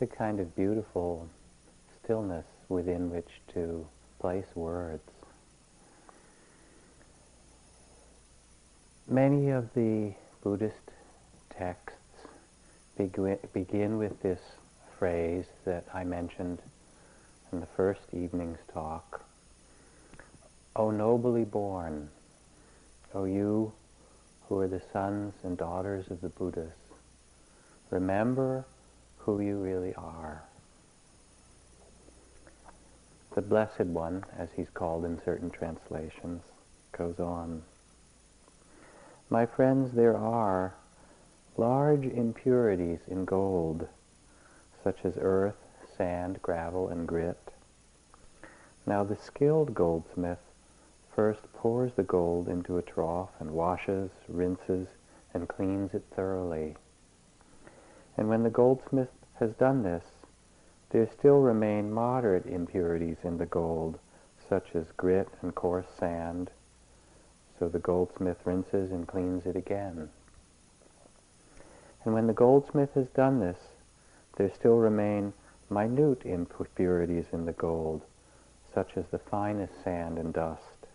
It's a kind of beautiful stillness within which to place words. Many of the Buddhist texts begin with this phrase that I mentioned in the first evening's talk. O nobly born, O you who are the sons and daughters of the Buddhas, remember who you really are. The Blessed One, as he's called in certain translations, goes on. My friends, there are large impurities in gold, such as earth, sand, gravel, and grit. Now the skilled goldsmith first pours the gold into a trough and washes, rinses, and cleans it thoroughly. And when the goldsmith has done this, there still remain moderate impurities in the gold, such as grit and coarse sand. So the goldsmith rinses and cleans it again. And when the goldsmith has done this, there still remain minute impurities in the gold, such as the finest sand and dust.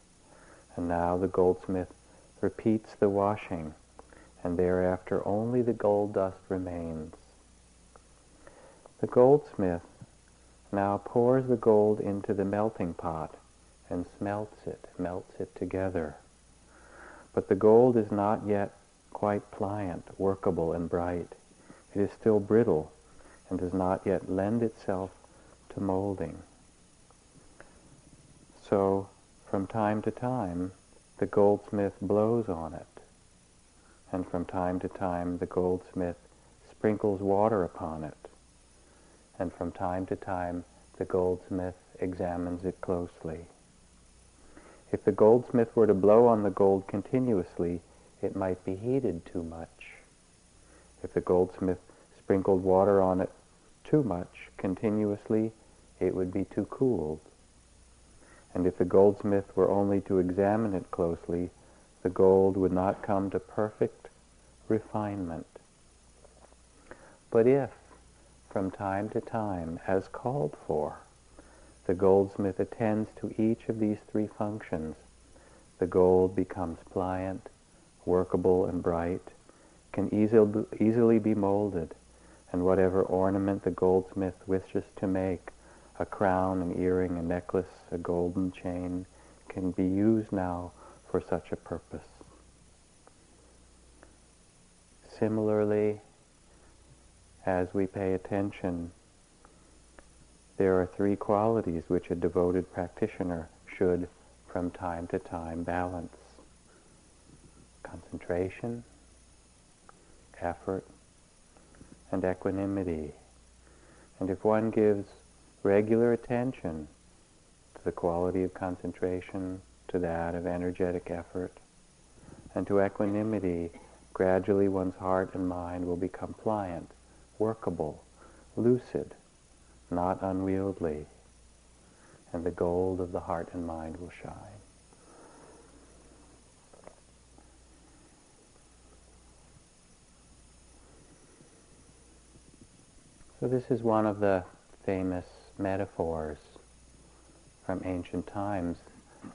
And now the goldsmith repeats the washing, and thereafter only the gold dust remains. The goldsmith now pours the gold into the melting pot and smelts it, melts it together. But the gold is not yet quite pliant, workable, and bright. It is still brittle and does not yet lend itself to molding. So, from time to time, the goldsmith blows on it, and from time to time the goldsmith sprinkles water upon it, and from time to time the goldsmith examines it closely. If the goldsmith were to blow on the gold continuously, it might be heated too much. If the goldsmith sprinkled water on it too much continuously, it would be too cooled. And if the goldsmith were only to examine it closely, the gold would not come to perfect refinement. But if, from time to time, as called for, the goldsmith attends to each of these three functions, the gold becomes pliant, workable and bright, can easily, easily be molded, and whatever ornament the goldsmith wishes to make, a crown, an earring, a necklace, a golden chain, can be used now for such a purpose. Similarly, as we pay attention, there are three qualities which a devoted practitioner should from time to time balance concentration, effort, and equanimity. And if one gives regular attention to the quality of concentration, to that of energetic effort, and to equanimity, gradually one's heart and mind will become pliant, workable, lucid, not unwieldy, and the gold of the heart and mind will shine. So this is one of the famous metaphors from ancient times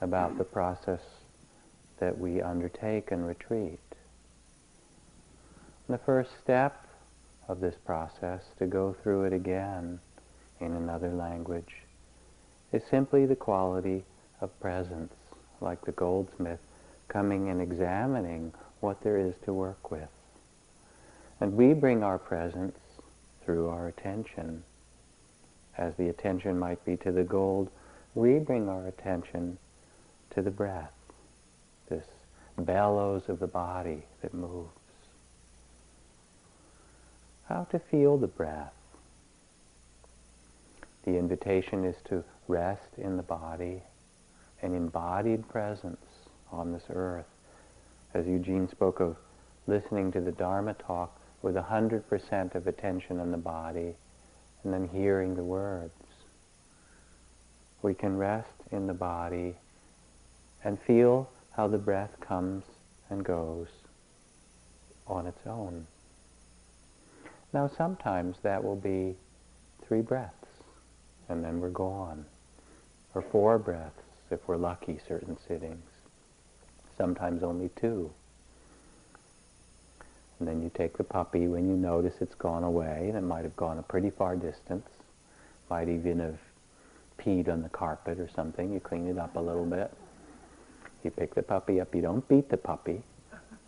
about the process that we undertake in retreat. And the first step of this process, to go through it again in another language, is simply the quality of presence, like the goldsmith coming and examining what there is to work with. And we bring our presence through our attention. As the attention might be to the gold, we bring our attention to the breath, this bellows of the body that moves. How to feel the breath. The invitation is to rest in the body, an embodied presence on this earth. As Eugene spoke of listening to the Dharma talk, with 100% of attention on the body and then hearing the words. We can rest in the body and feel how the breath comes and goes on its own. Now sometimes that will be three breaths, and then we're gone. Or four breaths, if we're lucky, certain sittings. Sometimes only two. And then you take the puppy when you notice it's gone away, and it might have gone a pretty far distance. Might even have peed on the carpet or something. You clean it up a little bit. You pick the puppy up. You don't beat the puppy.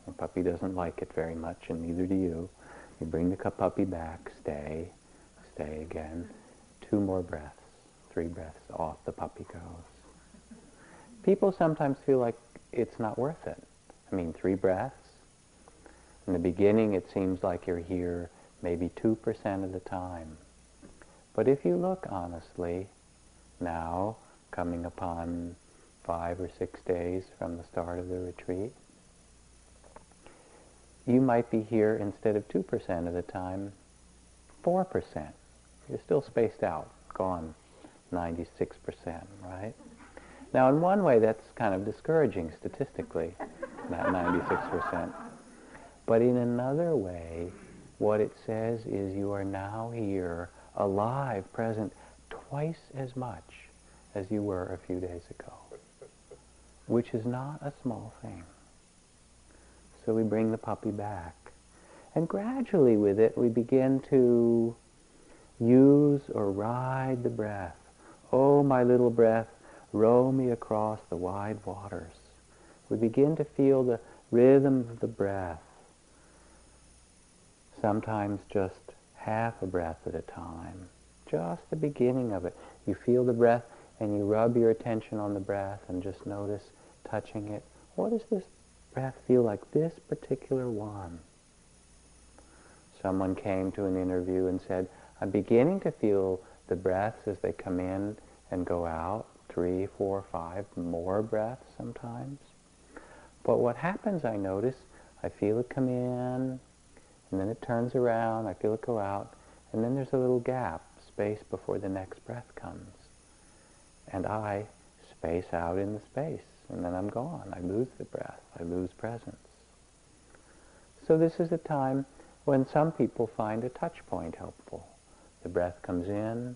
The puppy doesn't like it very much, and neither do you. You bring the puppy back, stay, stay again. Two more breaths, three breaths, off the puppy goes. People sometimes feel like it's not worth it. I mean, three breaths, in the beginning, it seems like you're here maybe 2% of the time. But if you look honestly, now, coming upon five or six days from the start of the retreat, you might be here instead of 2% of the time, 4%. You're still spaced out, gone 96%, right? Now, in one way, that's kind of discouraging statistically, that 96%. But in another way, what it says is you are now here, alive, present, twice as much as you were a few days ago, which is not a small thing. So we bring the puppy back. And gradually with it, we begin to use or ride the breath. Oh, my little breath, row me across the wide waters. We begin to feel the rhythm of the breath sometimes just half a breath at a time, just the beginning of it. You feel the breath and you rub your attention on the breath and just notice touching it. What does this breath feel like, this particular one? Someone came to an interview and said, I'm beginning to feel the breaths as they come in and go out, three, four, five more breaths sometimes. But what happens, I notice, I feel it come in, and then it turns around, I feel it go out, and then there's a little gap, space before the next breath comes. And I space out in the space, and then I'm gone. I lose the breath, I lose presence. So this is a time when some people find a touch point helpful. The breath comes in,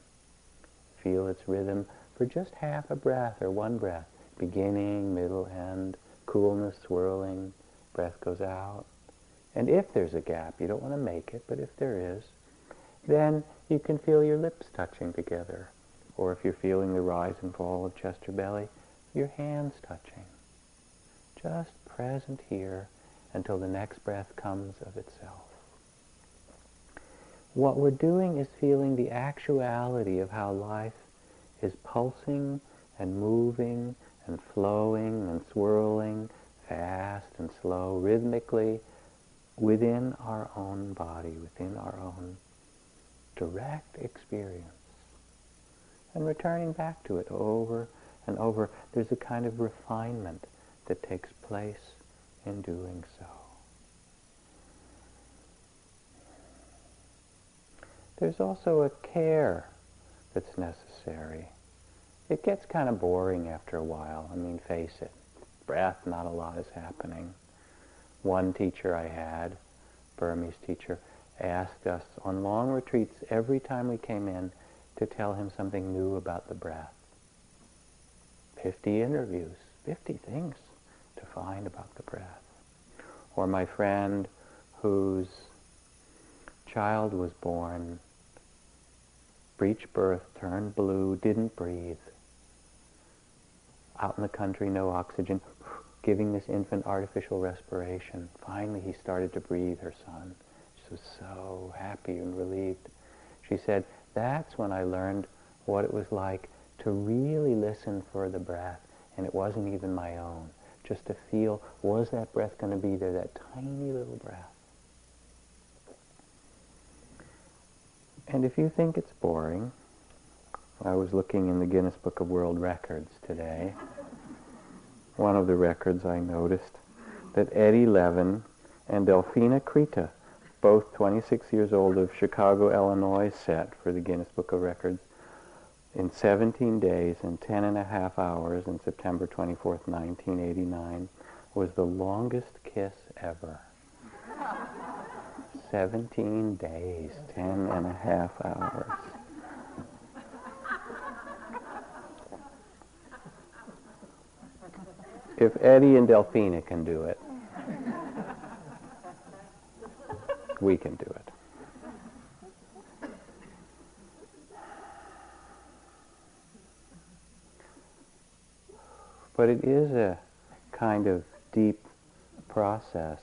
feel its rhythm for just half a breath or one breath, beginning, middle, end, coolness, swirling, breath goes out, and if there's a gap, you don't want to make it, but if there is, then you can feel your lips touching together. Or if you're feeling the rise and fall of chest or belly, your hands touching. Just present here until the next breath comes of itself. What we're doing is feeling the actuality of how life is pulsing and moving and flowing and swirling fast and slow, rhythmically, within our own body, within our own direct experience. And returning back to it over and over, there's a kind of refinement that takes place in doing so. There's also a care that's necessary. It gets kind of boring after a while. I mean, face it. Breath, not a lot is happening one teacher I had, Burmese teacher, asked us on long retreats every time we came in to tell him something new about the breath. 50 interviews, 50 things to find about the breath. Or my friend whose child was born, breech birth, turned blue, didn't breathe. Out in the country, no oxygen giving this infant artificial respiration. Finally, he started to breathe, her son. She was so happy and relieved. She said, that's when I learned what it was like to really listen for the breath, and it wasn't even my own. Just to feel, was that breath going to be there, that tiny little breath? And if you think it's boring, I was looking in the Guinness Book of World Records today one of the records I noticed that Eddie Levin and Delphina Krita, both 26 years old of Chicago, Illinois, set for the Guinness Book of Records in 17 days and 10 and a half hours in September twenty fourth, nineteen eighty nine, was the longest kiss ever. 17 days, 10 and a half hours. If Eddie and Delphina can do it, we can do it. But it is a kind of deep process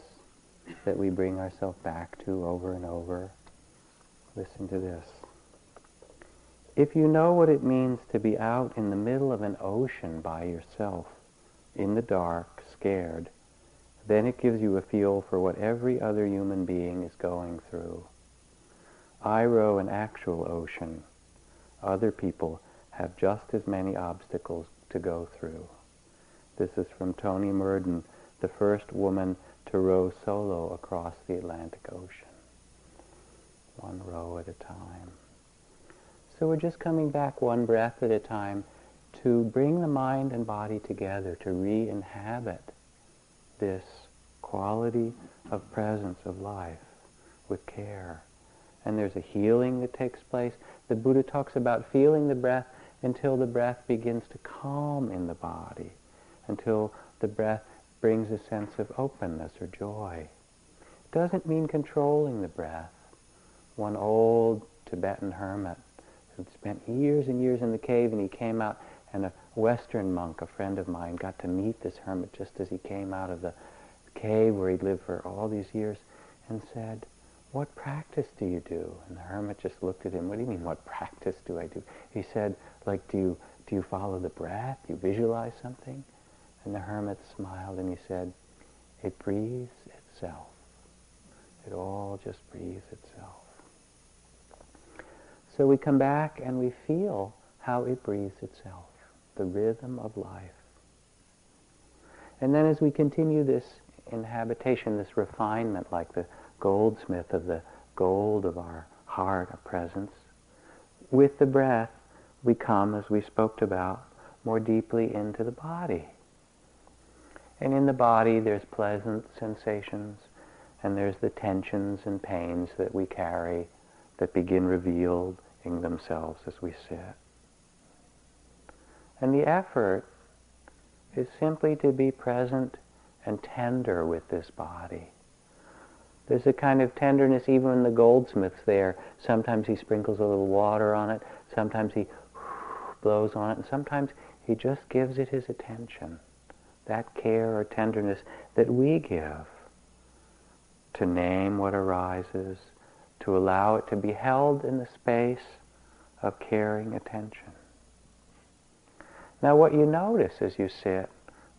that we bring ourselves back to over and over. Listen to this. If you know what it means to be out in the middle of an ocean by yourself, in the dark, scared, then it gives you a feel for what every other human being is going through. I row an actual ocean. Other people have just as many obstacles to go through. This is from Tori Murden, the first woman to row solo across the Atlantic Ocean. One row at a time. So we're just coming back one breath at a time to bring the mind and body together, to re-inhabit this quality of presence of life with care. And there's a healing that takes place. The Buddha talks about feeling the breath until the breath begins to calm in the body until the breath brings a sense of openness or joy. It doesn't mean controlling the breath. One old Tibetan hermit who'd spent years and years in the cave and he came out and a Western monk, a friend of mine, got to meet this hermit just as he came out of the cave where he'd lived for all these years and said, what practice do you do? And the hermit just looked at him, what do you mean, what practice do I do? He said, like, do you, do you follow the breath? Do you visualize something? And the hermit smiled and he said, it breathes itself. It all just breathes itself. So we come back and we feel how it breathes itself, the rhythm of life. And then as we continue this inhabitation, this refinement, like the goldsmith of the gold of our heart, our presence, with the breath, we come, as we spoke about, more deeply into the body. And in the body, there's pleasant sensations, and there's the tensions and pains that we carry that begin revealing themselves as we sit. And the effort is simply to be present and tender with this body. There's a kind of tenderness even when the goldsmith's there. Sometimes he sprinkles a little water on it, sometimes he blows on it, and sometimes he just gives it his attention that care or tenderness that we give to name what arises, to allow it to be held in the space of caring attention. Now what you notice as you sit,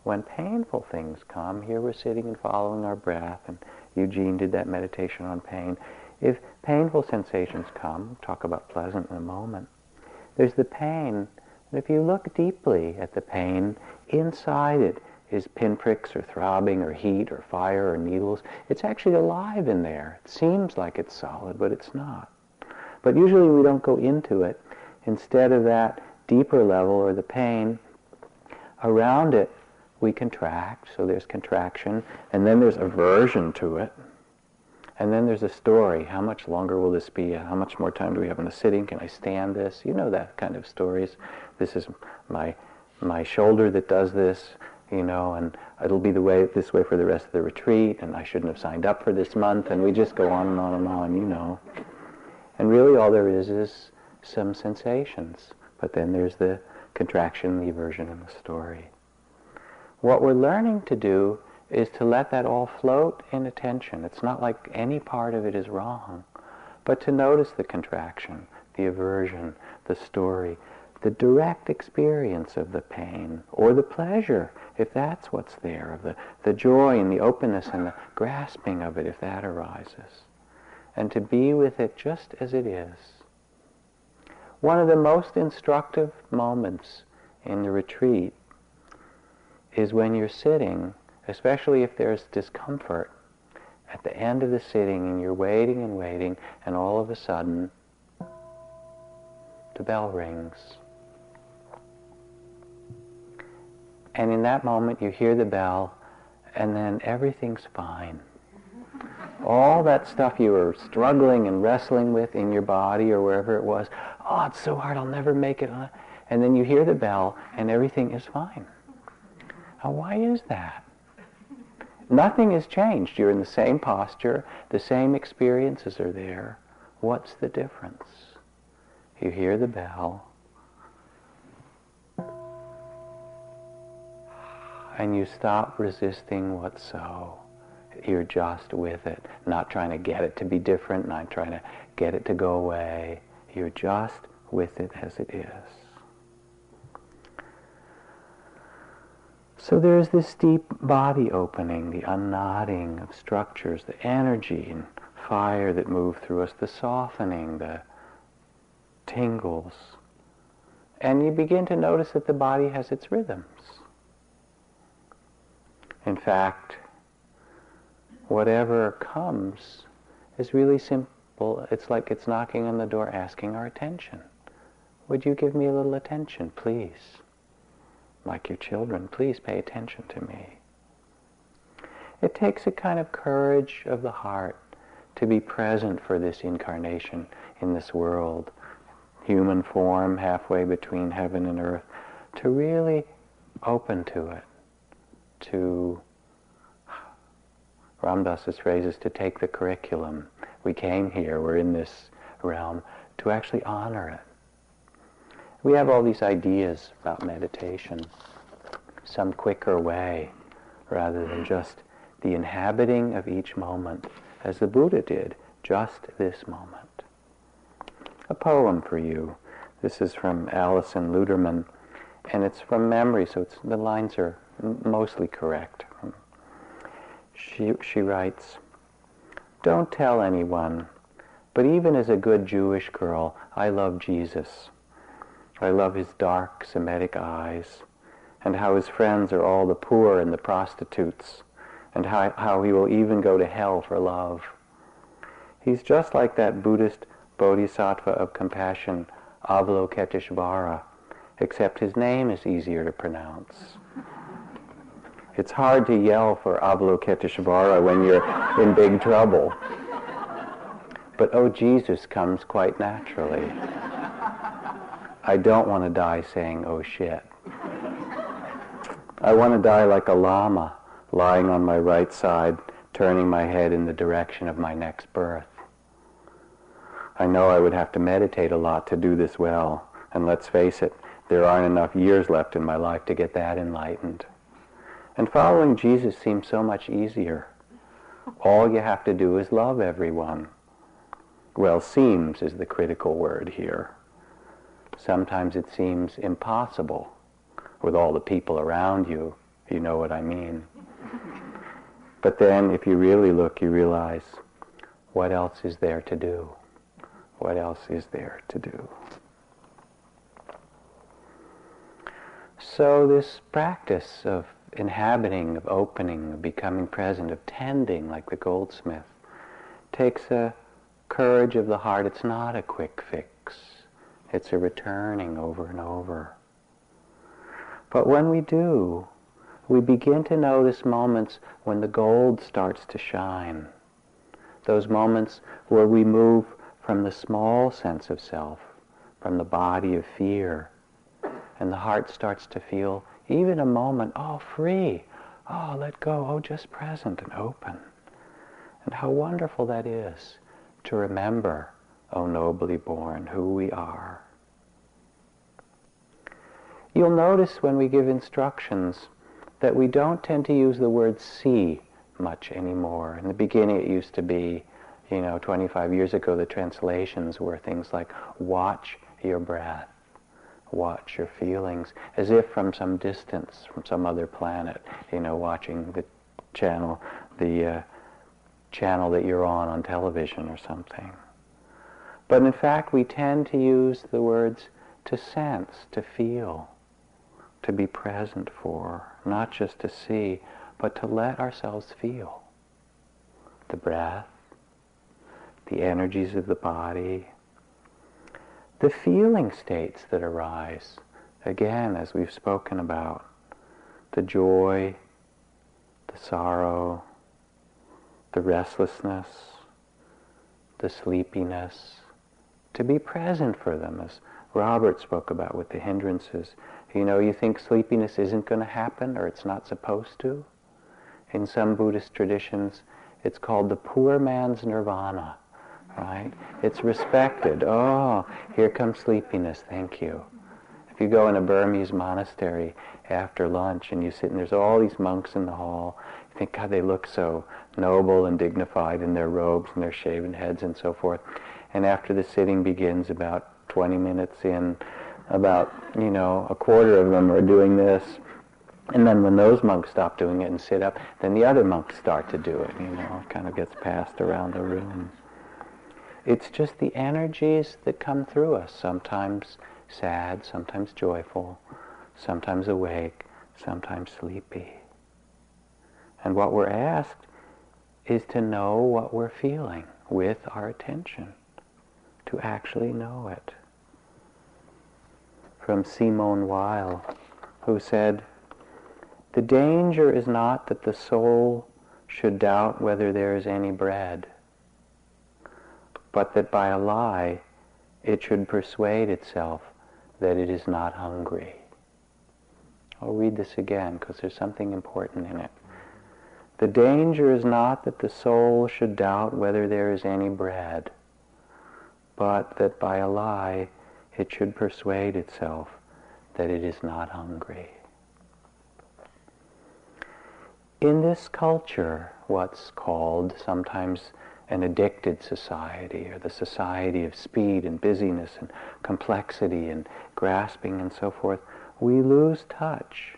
when painful things come, here we're sitting and following our breath, and Eugene did that meditation on pain. If painful sensations come, talk about pleasant in a moment, there's the pain. And if you look deeply at the pain, inside it is pinpricks or throbbing or heat or fire or needles. It's actually alive in there. It seems like it's solid, but it's not. But usually we don't go into it. Instead of that deeper level or the pain, around it we contract, so there's contraction, and then there's aversion to it. And then there's a story. How much longer will this be? How much more time do we have in the sitting? Can I stand this? You know that kind of stories. This is my my shoulder that does this you know, and it'll be the way this way for the rest of the retreat, and I shouldn't have signed up for this month, and we just go on and on and on, you know. And really all there is is some sensations, but then there's the contraction, the aversion, and the story. What we're learning to do is to let that all float in attention. It's not like any part of it is wrong, but to notice the contraction, the aversion, the story, the direct experience of the pain or the pleasure, if that's what's there, of the, the joy and the openness and the grasping of it, if that arises. And to be with it just as it is. One of the most instructive moments in the retreat is when you're sitting, especially if there's discomfort, at the end of the sitting and you're waiting and waiting and all of a sudden the bell rings And in that moment, you hear the bell, and then everything's fine. All that stuff you were struggling and wrestling with in your body or wherever it was, oh, it's so hard, I'll never make it. And then you hear the bell, and everything is fine. Now, why is that? Nothing has changed. You're in the same posture. The same experiences are there. What's the difference? You hear the bell. And you stop resisting what's so. You're just with it, not trying to get it to be different, not trying to get it to go away. You're just with it as it is. So there's this deep body opening, the unknotting of structures, the energy and fire that move through us, the softening, the tingles. And you begin to notice that the body has its rhythms. In fact, whatever comes is really simple. It's like it's knocking on the door asking our attention. Would you give me a little attention, please? Like your children, please pay attention to me. It takes a kind of courage of the heart to be present for this incarnation in this world, human form halfway between heaven and earth, to really open to it, to Ram Dass's phrase is to take the curriculum. We came here, we're in this realm, to actually honor it. We have all these ideas about meditation, some quicker way, rather than just the inhabiting of each moment, as the Buddha did, just this moment. A poem for you. This is from Alison Luterman, and it's from memory, so the lines are mostly correct um, she, she writes, Don't tell anyone, but even as a good Jewish girl, I love Jesus. I love his dark Semitic eyes, and how his friends are all the poor and the prostitutes, and how, how he will even go to hell for love. He's just like that Buddhist bodhisattva of compassion, Avalokiteshvara, except his name is easier to pronounce. It's hard to yell for Avalokiteshvara when you're in big trouble. But oh, Jesus comes quite naturally. I don't want to die saying, oh shit. I want to die like a lama, lying on my right side, turning my head in the direction of my next birth. I know I would have to meditate a lot to do this well, and let's face it, there aren't enough years left in my life to get that enlightened. And following Jesus seems so much easier. All you have to do is love everyone. Well, seems is the critical word here. Sometimes it seems impossible with all the people around you. You know what I mean. But then if you really look, you realize what else is there to do? What else is there to do? So this practice of inhabiting, of opening, of becoming present, of tending like the goldsmith, takes a courage of the heart. It's not a quick fix. It's a returning over and over. But when we do, we begin to notice moments when the gold starts to shine. Those moments where we move from the small sense of self, from the body of fear, and the heart starts to feel even a moment, oh, free, oh, let go, oh, just present and open. And how wonderful that is to remember, oh, nobly born, who we are. You'll notice when we give instructions that we don't tend to use the word see much anymore. In the beginning it used to be, you know, 25 years ago the translations were things like watch your breath watch your feelings as if from some distance, from some other planet, you know, watching the channel, the uh, channel that you're on on television or something. But in fact, we tend to use the words to sense, to feel, to be present for, not just to see, but to let ourselves feel the breath, the energies of the body, the feeling states that arise, again, as we've spoken about, the joy, the sorrow, the restlessness, the sleepiness, to be present for them, as Robert spoke about with the hindrances. You know, you think sleepiness isn't going to happen or it's not supposed to. In some Buddhist traditions, it's called the poor man's nirvana, right? It's respected. Oh, here comes sleepiness, thank you. If you go in a Burmese monastery after lunch and you sit and there's all these monks in the hall, you think, God, they look so noble and dignified in their robes and their shaven heads and so forth. And after the sitting begins, about 20 minutes in, about, you know, a quarter of them are doing this. And then when those monks stop doing it and sit up, then the other monks start to do it, you know, it kind of gets passed around the room. It's just the energies that come through us, sometimes sad, sometimes joyful, sometimes awake, sometimes sleepy. And what we're asked is to know what we're feeling with our attention, to actually know it from Simone Weil, who said, The danger is not that the soul should doubt whether there is any bread, but that by a lie it should persuade itself that it is not hungry. I'll read this again because there's something important in it. The danger is not that the soul should doubt whether there is any bread, but that by a lie it should persuade itself that it is not hungry. In this culture, what's called sometimes an addicted society, or the society of speed and busyness and complexity and grasping and so forth, we lose touch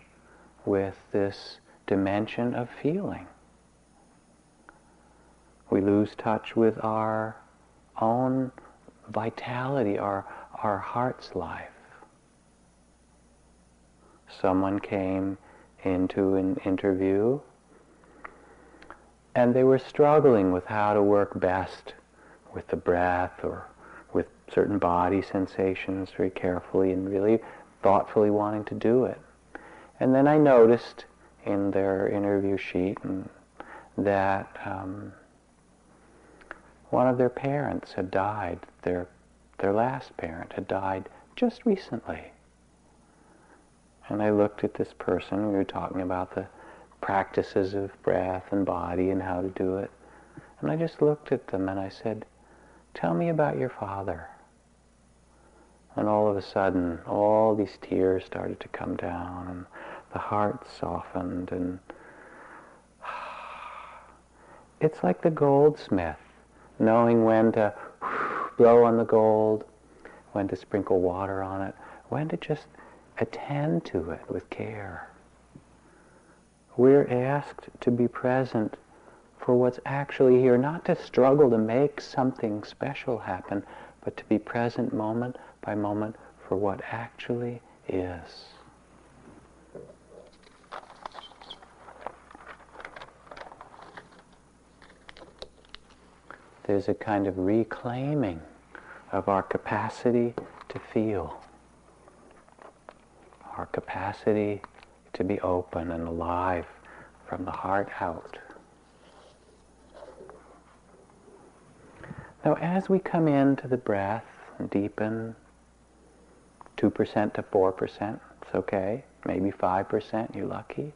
with this dimension of feeling. We lose touch with our own vitality, our, our heart's life. Someone came into an interview and they were struggling with how to work best with the breath or with certain body sensations very carefully and really thoughtfully wanting to do it. And then I noticed in their interview sheet that um, one of their parents had died, their their last parent had died just recently. And I looked at this person, we were talking about the practices of breath and body and how to do it. And I just looked at them and I said, tell me about your father. And all of a sudden, all these tears started to come down and the heart softened and it's like the goldsmith, knowing when to blow on the gold, when to sprinkle water on it, when to just attend to it with care. We're asked to be present for what's actually here, not to struggle to make something special happen, but to be present moment by moment for what actually is. there's a kind of reclaiming of our capacity to feel, our capacity to be open and alive from the heart out. Now, as we come into the breath and deepen 2% to 4%, it's okay. Maybe 5%, you're lucky.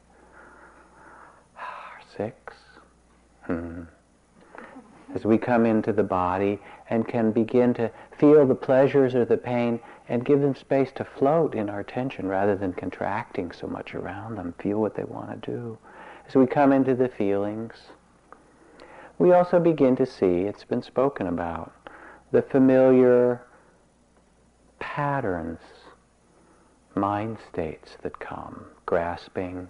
Six. Hmm as we come into the body and can begin to feel the pleasures or the pain and give them space to float in our tension rather than contracting so much around them, feel what they want to do. As we come into the feelings, we also begin to see, it's been spoken about, the familiar patterns, mind states that come, grasping,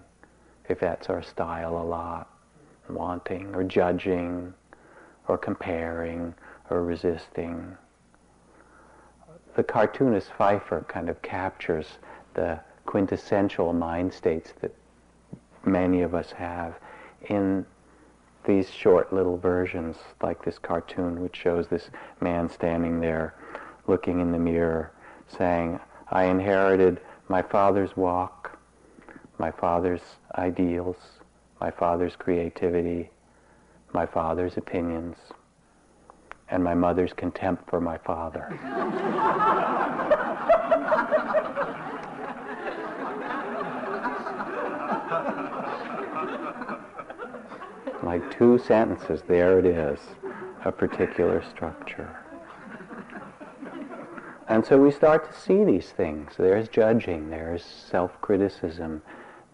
if that's our style a lot, wanting or judging, or comparing or resisting. The cartoonist Feiffer kind of captures the quintessential mind states that many of us have in these short little versions, like this cartoon which shows this man standing there looking in the mirror saying, I inherited my father's walk, my father's ideals, my father's creativity, my father's opinions, and my mother's contempt for my father. like two sentences, there it is, a particular structure. And so we start to see these things. There's judging, there's self-criticism,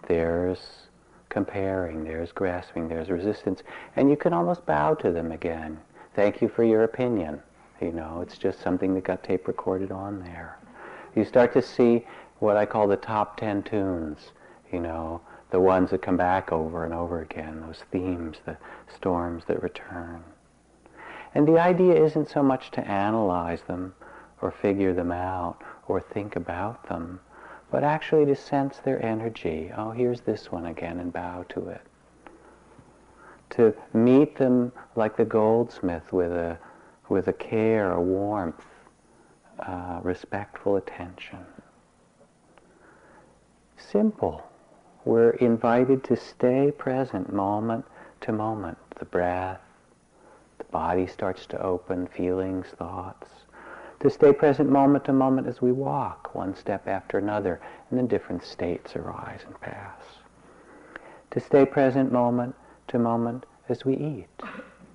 there's comparing, there's grasping, there's resistance. And you can almost bow to them again. Thank you for your opinion. You know, it's just something that got tape recorded on there. You start to see what I call the top ten tunes, you know, the ones that come back over and over again, those themes, the storms that return. And the idea isn't so much to analyze them or figure them out or think about them, but actually to sense their energy. Oh, here's this one again and bow to it. To meet them like the goldsmith with a, with a care, a warmth, uh, respectful attention. Simple. We're invited to stay present moment to moment. The breath, the body starts to open, feelings, thoughts to stay present moment to moment as we walk, one step after another, and then different states arise and pass. To stay present moment to moment as we eat.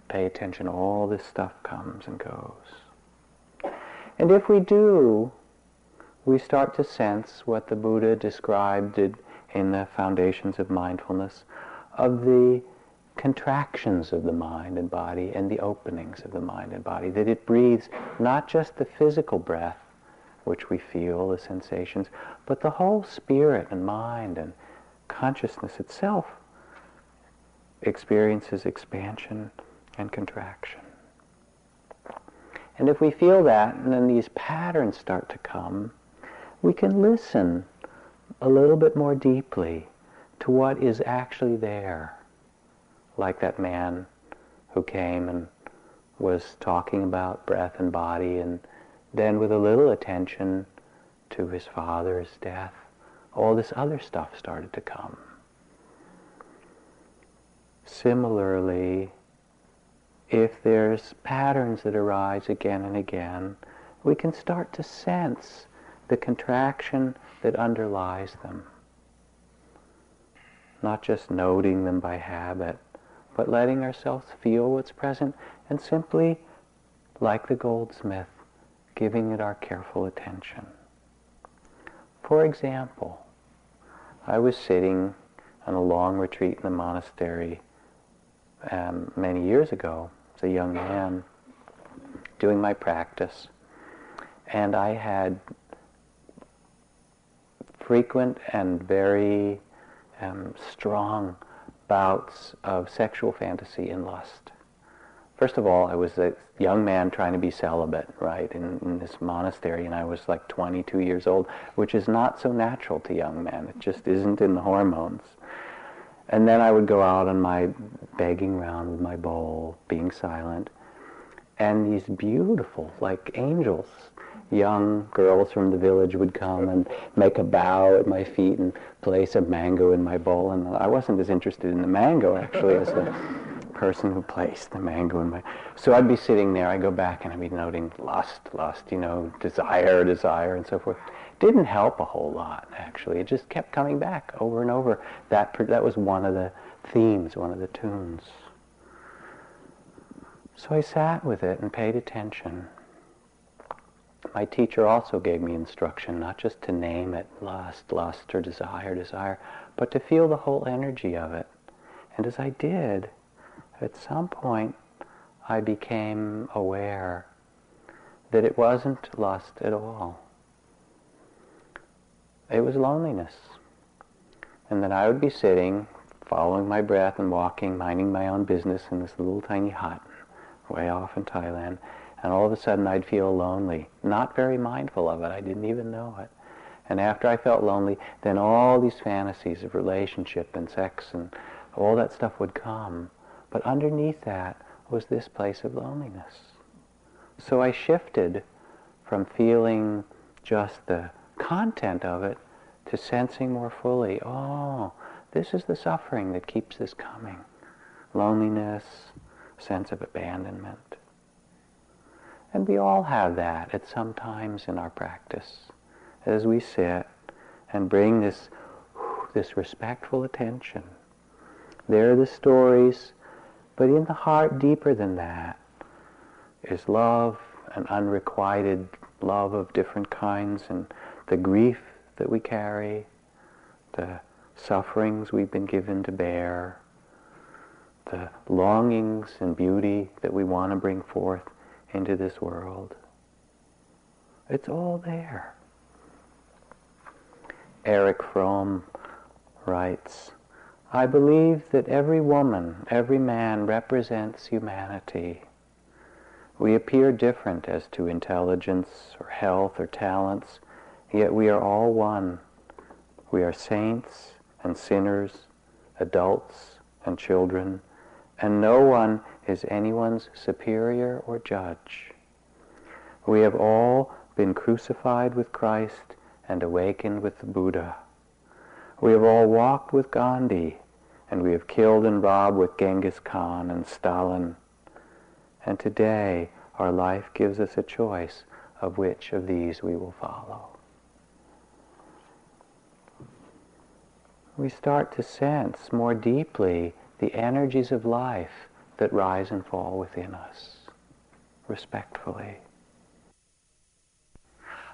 Pay attention, all this stuff comes and goes. And if we do, we start to sense what the Buddha described in the Foundations of Mindfulness of the contractions of the mind and body and the openings of the mind and body, that it breathes not just the physical breath, which we feel, the sensations, but the whole spirit and mind and consciousness itself experiences expansion and contraction. And if we feel that, and then these patterns start to come, we can listen a little bit more deeply to what is actually there like that man who came and was talking about breath and body and then with a little attention to his father's death, all this other stuff started to come. Similarly, if there's patterns that arise again and again, we can start to sense the contraction that underlies them. Not just noting them by habit, but letting ourselves feel what's present and simply, like the goldsmith, giving it our careful attention. For example, I was sitting on a long retreat in the monastery um, many years ago as a young man doing my practice, and I had frequent and very um, strong bouts of sexual fantasy and lust. First of all, I was a young man trying to be celibate, right, in, in, this monastery, and I was like 22 years old, which is not so natural to young men. It just isn't in the hormones. And then I would go out on my begging round with my bowl, being silent, and these beautiful, like angels, young girls from the village would come and make a bow at my feet and place a mango in my bowl. And I wasn't as interested in the mango, actually, as the person who placed the mango in my... So I'd be sitting there, I'd go back and I'd be noting lust, lust, you know, desire, desire, and so forth. Didn't help a whole lot, actually. It just kept coming back over and over. That, that was one of the themes, one of the tunes. So I sat with it and paid attention my teacher also gave me instruction not just to name it lust, lust, or desire, desire, but to feel the whole energy of it. And as I did, at some point, I became aware that it wasn't lust at all. It was loneliness. And that I would be sitting, following my breath and walking, minding my own business in this little tiny hut way off in Thailand, and all of a sudden I'd feel lonely. Not very mindful of it. I didn't even know it. And after I felt lonely, then all these fantasies of relationship and sex and all that stuff would come. But underneath that was this place of loneliness. So I shifted from feeling just the content of it to sensing more fully, oh, this is the suffering that keeps this coming. Loneliness, sense of abandonment. And we all have that at some times in our practice as we sit and bring this this respectful attention. There are the stories, but in the heart, deeper than that, is love and unrequited love of different kinds and the grief that we carry, the sufferings we've been given to bear, the longings and beauty that we want to bring forth into this world. It's all there. Erich Fromm writes, I believe that every woman, every man represents humanity. We appear different as to intelligence or health or talents, yet we are all one. We are saints and sinners, adults and children, and no one is anyone's superior or judge. We have all been crucified with Christ and awakened with the Buddha. We have all walked with Gandhi, and we have killed and robbed with Genghis Khan and Stalin. And today, our life gives us a choice of which of these we will follow. We start to sense more deeply the energies of life that rise and fall within us, respectfully.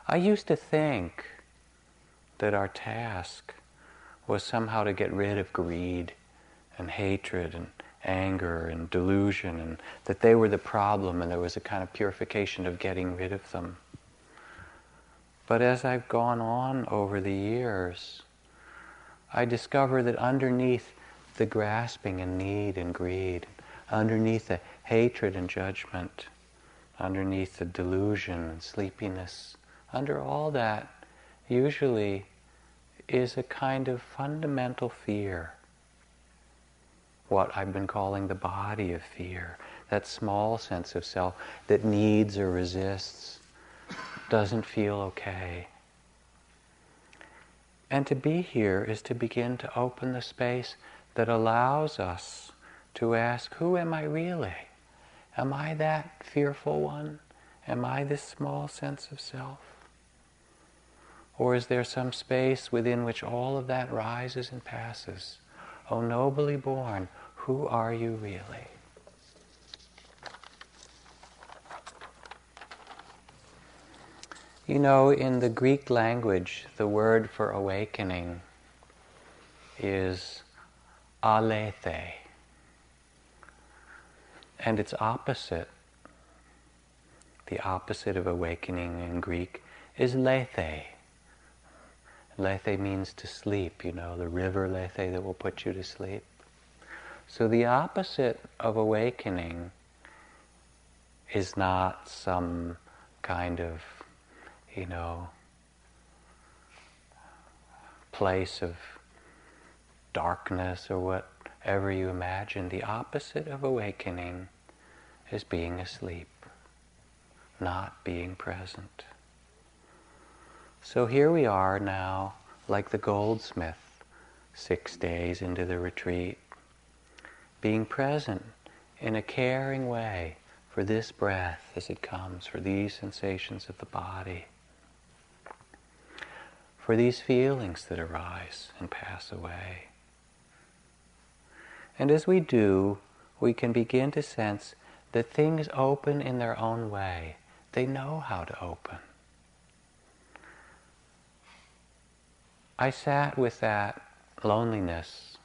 I used to think that our task was somehow to get rid of greed and hatred and anger and delusion and that they were the problem and there was a kind of purification of getting rid of them. But as I've gone on over the years, I discover that underneath the grasping and need and greed, underneath the hatred and judgment, underneath the delusion and sleepiness, under all that usually is a kind of fundamental fear. What I've been calling the body of fear, that small sense of self that needs or resists, doesn't feel okay. And to be here is to begin to open the space that allows us to ask, Who am I really? Am I that fearful one? Am I this small sense of self? Or is there some space within which all of that rises and passes? O oh, nobly born, who are you really? You know, in the Greek language, the word for awakening is aletheia. And its opposite, the opposite of awakening in Greek, is lethe. Lethe means to sleep, you know, the river Lethe that will put you to sleep. So the opposite of awakening is not some kind of, you know, place of darkness or whatever you imagine. The opposite of awakening is being asleep, not being present. So here we are now, like the goldsmith, six days into the retreat, being present in a caring way for this breath as it comes, for these sensations of the body, for these feelings that arise and pass away. And as we do, we can begin to sense that things open in their own way. They know how to open. I sat with that loneliness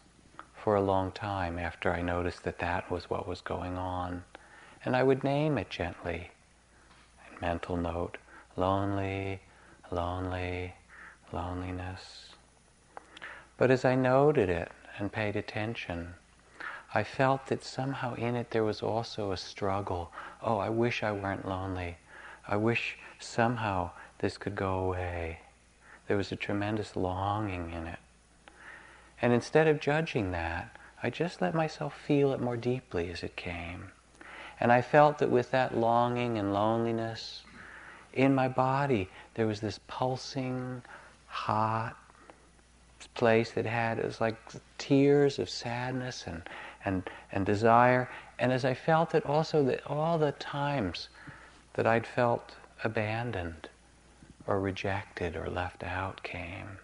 for a long time after I noticed that that was what was going on. And I would name it gently. mental note, lonely, lonely, loneliness. But as I noted it and paid attention, I felt that somehow in it there was also a struggle. Oh, I wish I weren't lonely. I wish somehow this could go away. There was a tremendous longing in it. And instead of judging that, I just let myself feel it more deeply as it came. And I felt that with that longing and loneliness, in my body there was this pulsing, hot place that had, it was like tears of sadness and, and, and desire. And as I felt it also, that all the times that I'd felt abandoned, or rejected or left out came.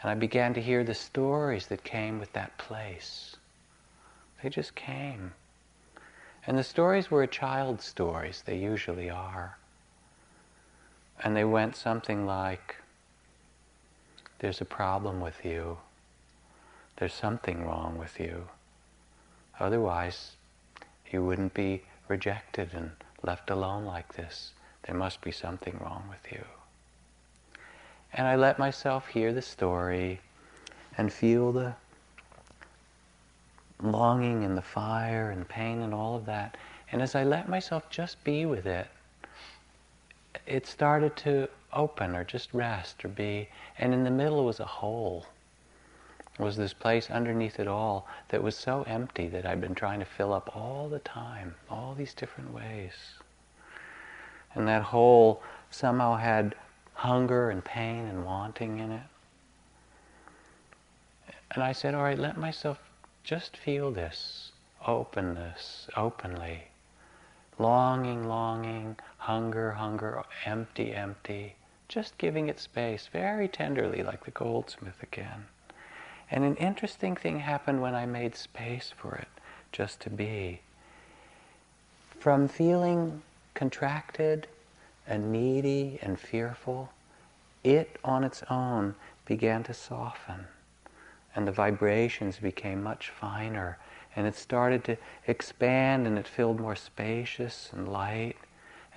And I began to hear the stories that came with that place. They just came. And the stories were child's stories, they usually are. And they went something like There's a problem with you. There's something wrong with you. Otherwise, you wouldn't be rejected and left alone like this. There must be something wrong with you. And I let myself hear the story and feel the longing and the fire and pain and all of that. And as I let myself just be with it, it started to open or just rest or be. And in the middle was a hole. Was this place underneath it all that was so empty that I'd been trying to fill up all the time, all these different ways. And that hole somehow had hunger and pain and wanting in it. And I said, all right, let myself just feel this openness openly. Longing, longing, hunger, hunger, empty, empty. Just giving it space very tenderly, like the goldsmith again. And an interesting thing happened when I made space for it, just to be. From feeling contracted and needy and fearful, it on its own began to soften and the vibrations became much finer and it started to expand and it filled more spacious and light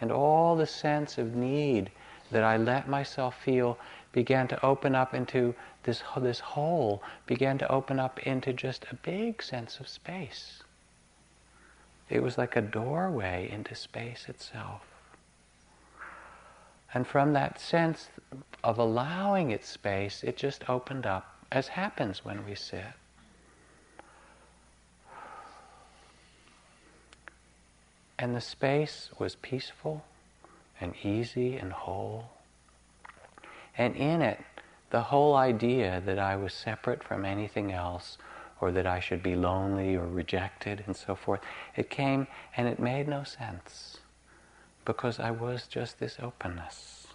and all the sense of need that I let myself feel began to open up into this, this hole began to open up into just a big sense of space. It was like a doorway into space itself. And from that sense of allowing it space, it just opened up as happens when we sit. And the space was peaceful and easy and whole. And in it, the whole idea that I was separate from anything else or that I should be lonely or rejected and so forth, it came and it made no sense because I was just this openness.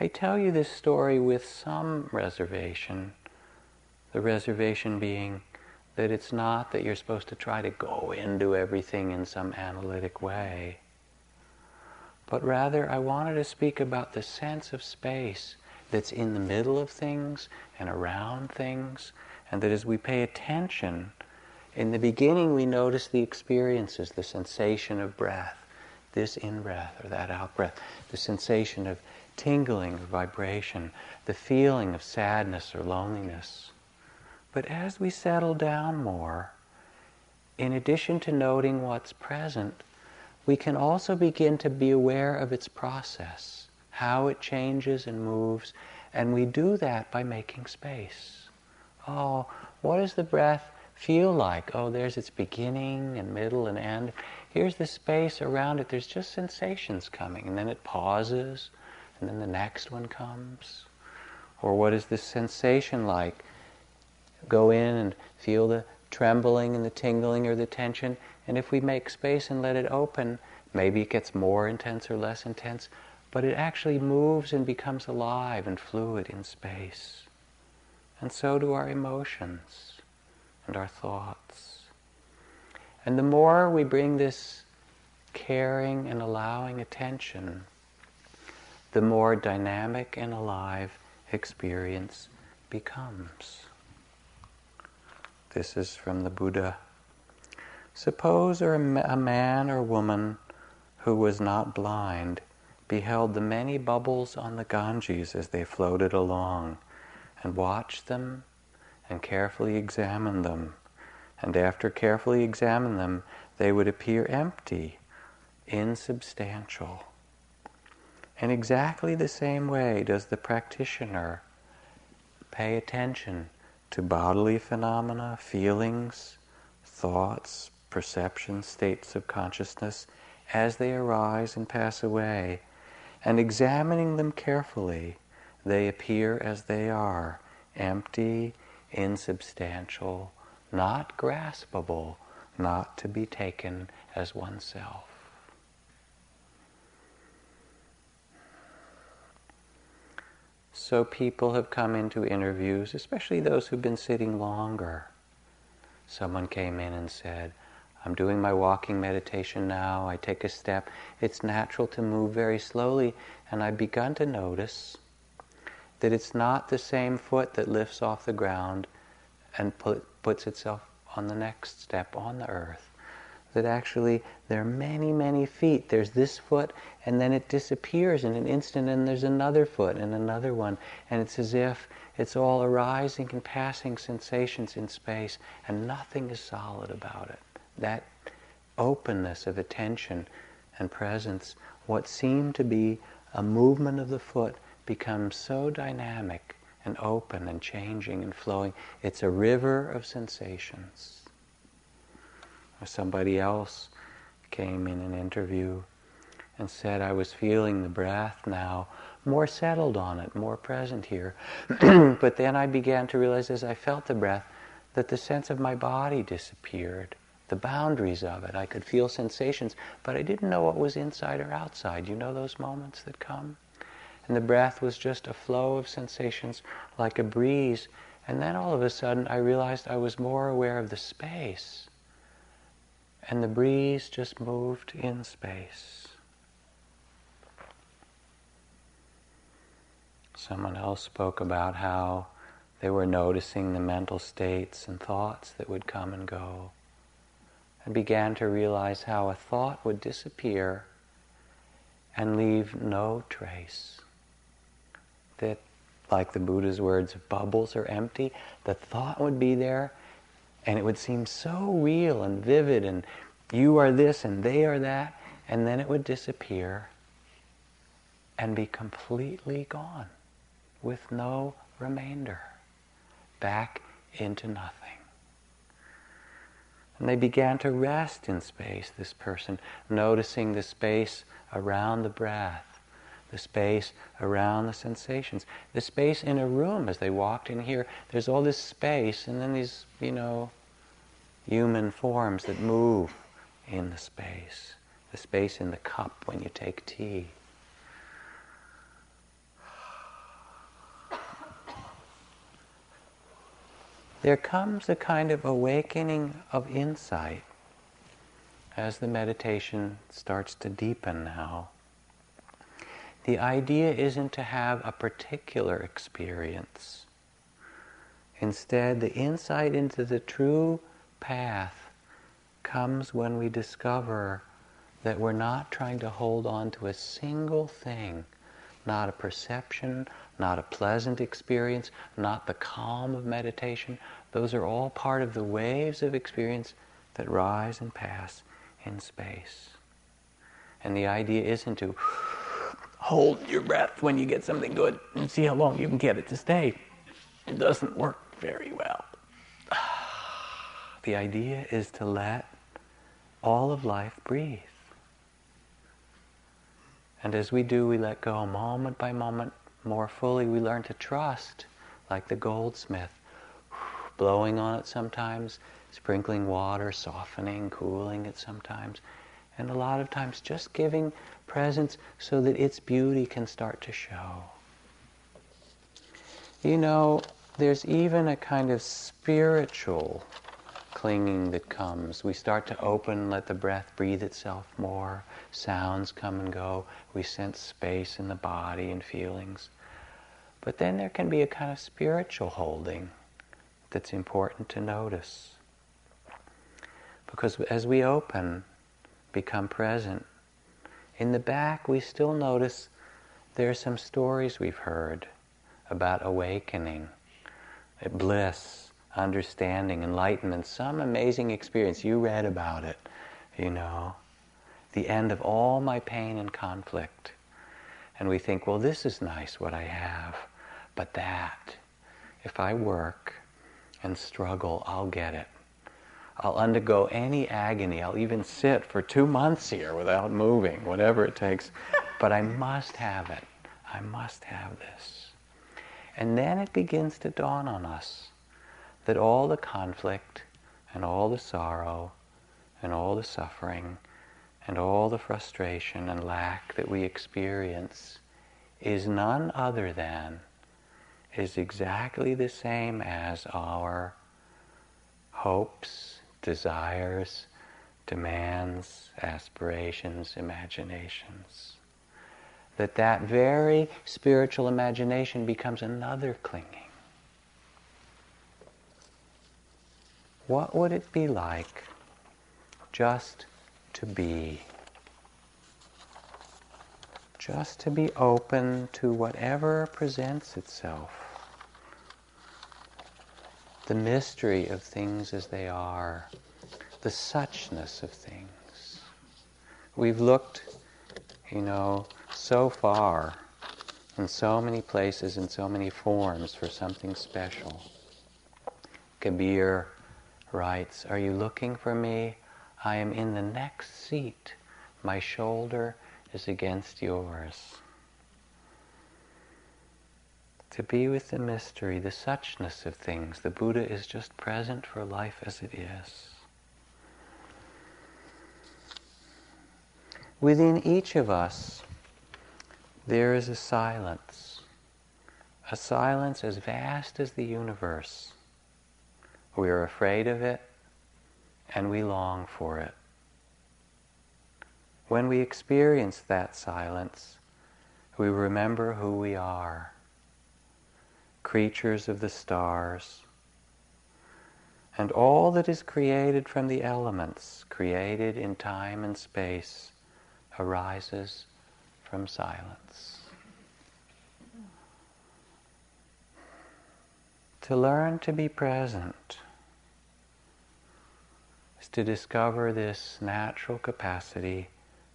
I tell you this story with some reservation. The reservation being that it's not that you're supposed to try to go into everything in some analytic way, but rather I wanted to speak about the sense of space that's in the middle of things and around things, and that as we pay attention, in the beginning we notice the experiences, the sensation of breath, this in breath or that out breath, the sensation of tingling or vibration, the feeling of sadness or loneliness. But as we settle down more, in addition to noting what's present, we can also begin to be aware of its process, how it changes and moves, and we do that by making space. Oh, what does the breath feel like? Oh, there's its beginning and middle and end. Here's the space around it. There's just sensations coming, and then it pauses, and then the next one comes? Or what is this sensation like? Go in and feel the trembling and the tingling or the tension, and if we make space and let it open, maybe it gets more intense or less intense, but it actually moves and becomes alive and fluid in space. And so do our emotions and our thoughts. And the more we bring this caring and allowing attention the more dynamic and alive experience becomes. This is from the Buddha. Suppose a man or woman who was not blind beheld the many bubbles on the Ganges as they floated along, and watched them and carefully examined them. And after carefully examining them, they would appear empty, insubstantial. In exactly the same way does the practitioner pay attention to bodily phenomena, feelings, thoughts, perceptions, states of consciousness as they arise and pass away, and examining them carefully, they appear as they are, empty, insubstantial, not graspable, not to be taken as oneself. So people have come into interviews, especially those who've been sitting longer. Someone came in and said, I'm doing my walking meditation now. I take a step. It's natural to move very slowly, and I've begun to notice that it's not the same foot that lifts off the ground and put, puts itself on the next step on the earth. That actually there are many, many feet. There's this foot, and then it disappears in an instant, and there's another foot and another one. And it's as if it's all arising and passing sensations in space, and nothing is solid about it. That openness of attention and presence, what seemed to be a movement of the foot, becomes so dynamic and open and changing and flowing. It's a river of sensations. Or somebody else came in an interview and said, I was feeling the breath now, more settled on it, more present here. but then I began to realize as I felt the breath that the sense of my body disappeared, the boundaries of it. I could feel sensations, but I didn't know what was inside or outside. You know those moments that come? and the breath was just a flow of sensations like a breeze. And then all of a sudden I realized I was more aware of the space. And the breeze just moved in space. Someone else spoke about how they were noticing the mental states and thoughts that would come and go, and began to realize how a thought would disappear and leave no trace that, like the Buddha's words, bubbles are empty, the thought would be there and it would seem so real and vivid and you are this and they are that, and then it would disappear and be completely gone with no remainder, back into nothing. And they began to rest in space, this person, noticing the space around the breath the space around the sensations, the space in a room as they walked in here. There's all this space, and then these, you know, human forms that move in the space, the space in the cup when you take tea. There comes a kind of awakening of insight as the meditation starts to deepen now. The idea isn't to have a particular experience. Instead, the insight into the true path comes when we discover that we're not trying to hold on to a single thing, not a perception, not a pleasant experience, not the calm of meditation. Those are all part of the waves of experience that rise and pass in space. And the idea isn't to hold your breath when you get something good and see how long you can get it to stay. It doesn't work very well. The idea is to let all of life breathe. And as we do, we let go moment by moment more fully. We learn to trust, like the goldsmith, blowing on it sometimes, sprinkling water, softening, cooling it sometimes, and a lot of times just giving presence so that its beauty can start to show. You know, there's even a kind of spiritual clinging that comes. We start to open, let the breath breathe itself more. Sounds come and go. We sense space in the body and feelings. But then there can be a kind of spiritual holding that's important to notice. Because as we open, become present, in the back, we still notice there are some stories we've heard about awakening, bliss, understanding, enlightenment, some amazing experience. You read about it, you know. The end of all my pain and conflict. And we think, well, this is nice what I have, but that, if I work and struggle, I'll get it. I'll undergo any agony. I'll even sit for two months here without moving, whatever it takes. But I must have it. I must have this. And then it begins to dawn on us that all the conflict and all the sorrow and all the suffering and all the frustration and lack that we experience is none other than is exactly the same as our hopes, desires, demands, aspirations, imaginations. That that very spiritual imagination becomes another clinging. What would it be like just to be? Just to be open to whatever presents itself. The mystery of things as they are the suchness of things. We've looked, you know, so far in so many places, in so many forms for something special. Kabir writes, Are you looking for me? I am in the next seat. My shoulder is against yours. To be with the mystery, the suchness of things, the Buddha is just present for life as it is. Within each of us, there is a silence, a silence as vast as the universe. We are afraid of it and we long for it. When we experience that silence, we remember who we are creatures of the stars, and all that is created from the elements, created in time and space, arises from silence. To learn to be present to discover this natural capacity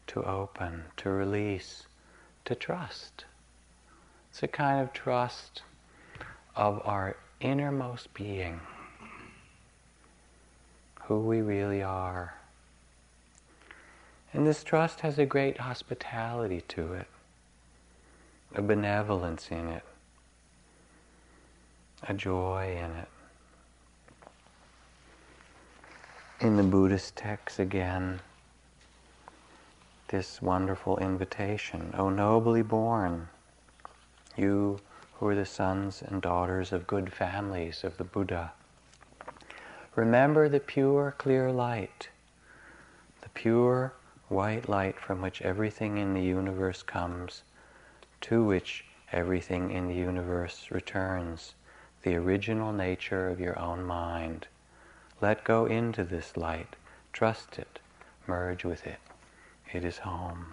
to open, to release, to trust. It's a kind of trust of our innermost being, who we really are. And this trust has a great hospitality to it, a benevolence in it, a joy in it. In the Buddhist texts again, this wonderful invitation, O nobly born, you who are the sons and daughters of good families of the Buddha, remember the pure, clear light, the pure, white light from which everything in the universe comes, to which everything in the universe returns, the original nature of your own mind. Let go into this light, trust it, merge with it. It is home.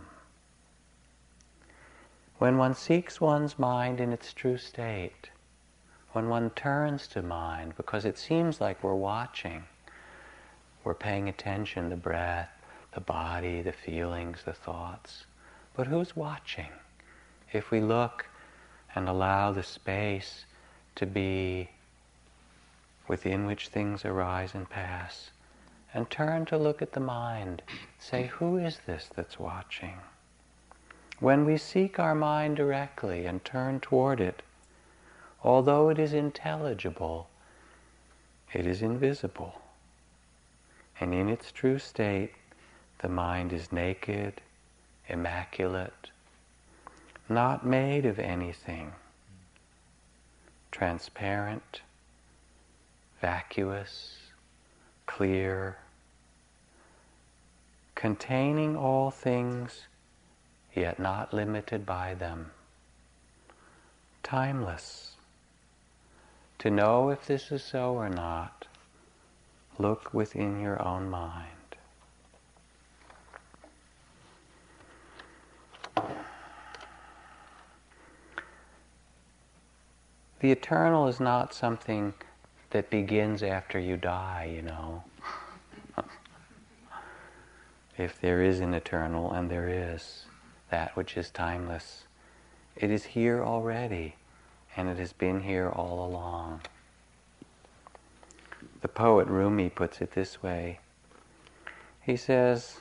When one seeks one's mind in its true state, when one turns to mind, because it seems like we're watching, we're paying attention, the breath, the body, the feelings, the thoughts. But who's watching? If we look and allow the space to be within which things arise and pass, and turn to look at the mind, say, who is this that's watching? When we seek our mind directly and turn toward it, although it is intelligible, it is invisible. And in its true state, the mind is naked, immaculate, not made of anything, transparent, vacuous, clear, containing all things, yet not limited by them, timeless. To know if this is so or not, look within your own mind. The eternal is not something that begins after you die, you know. if there is an eternal, and there is that which is timeless, it is here already, and it has been here all along. The poet Rumi puts it this way. He says,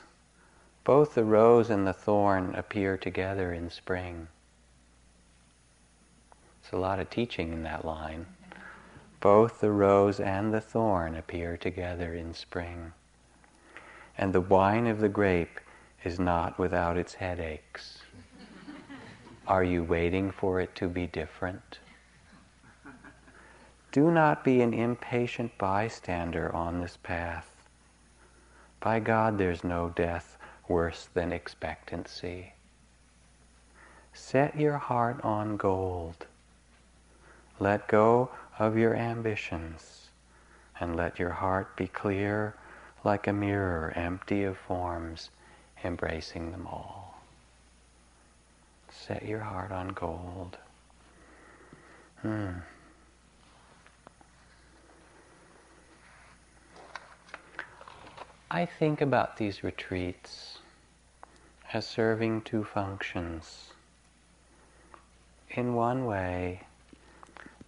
both the rose and the thorn appear together in spring. There's a lot of teaching in that line. Both the rose and the thorn appear together in spring. And the wine of the grape is not without its headaches. Are you waiting for it to be different? Do not be an impatient bystander on this path. By God, there's no death worse than expectancy. Set your heart on gold. Let go of your ambitions and let your heart be clear like a mirror empty of forms, embracing them all. Set your heart on gold. Hmm. I think about these retreats as serving two functions. In one way,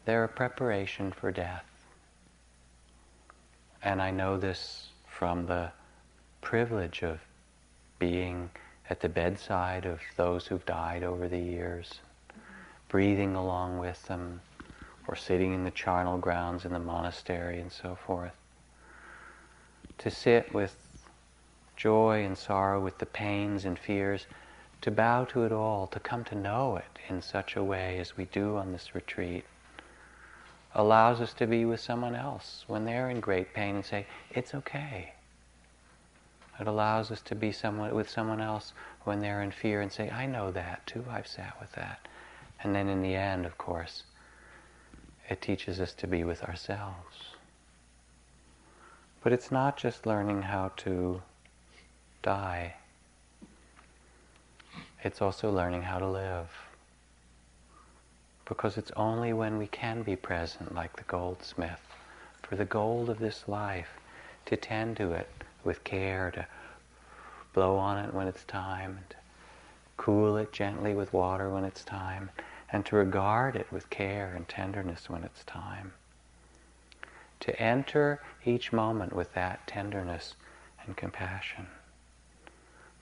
they're a preparation for death. And I know this from the privilege of being at the bedside of those who've died over the years, breathing along with them, or sitting in the charnel grounds in the monastery and so forth. To sit with joy and sorrow, with the pains and fears, to bow to it all, to come to know it in such a way as we do on this retreat allows us to be with someone else when they're in great pain and say, it's okay. It allows us to be someone, with someone else when they're in fear and say, I know that too, I've sat with that. And then in the end, of course, it teaches us to be with ourselves. But it's not just learning how to die, it's also learning how to live because it's only when we can be present, like the goldsmith, for the gold of this life, to tend to it with care, to blow on it when it's time, to cool it gently with water when it's time, and to regard it with care and tenderness when it's time. To enter each moment with that tenderness and compassion.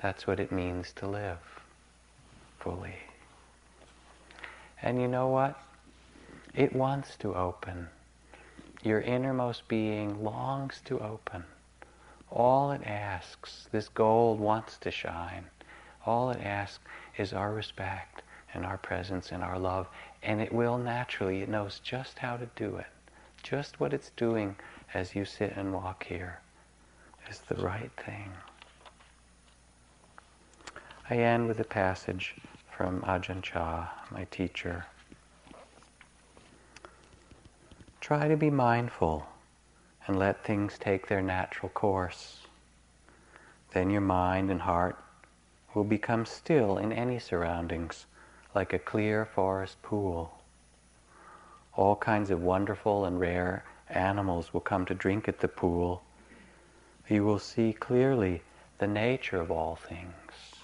That's what it means to live fully. And you know what? It wants to open. Your innermost being longs to open. All it asks, this gold wants to shine. All it asks is our respect and our presence and our love. And it will naturally, it knows just how to do it. Just what it's doing as you sit and walk here is the right thing. I end with a passage from Ajahn Chah, my teacher. Try to be mindful and let things take their natural course. Then your mind and heart will become still in any surroundings, like a clear forest pool. All kinds of wonderful and rare animals will come to drink at the pool. You will see clearly the nature of all things.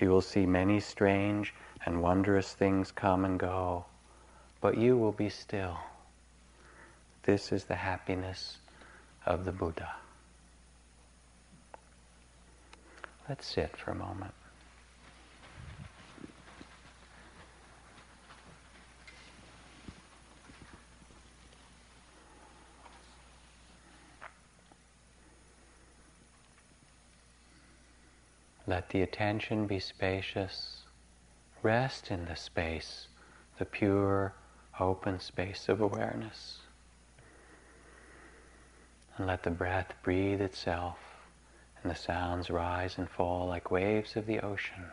You will see many strange and wondrous things come and go, but you will be still. This is the happiness of the Buddha. Let's sit for a moment. Let the attention be spacious. Rest in the space, the pure, open space of awareness. And let the breath breathe itself and the sounds rise and fall like waves of the ocean.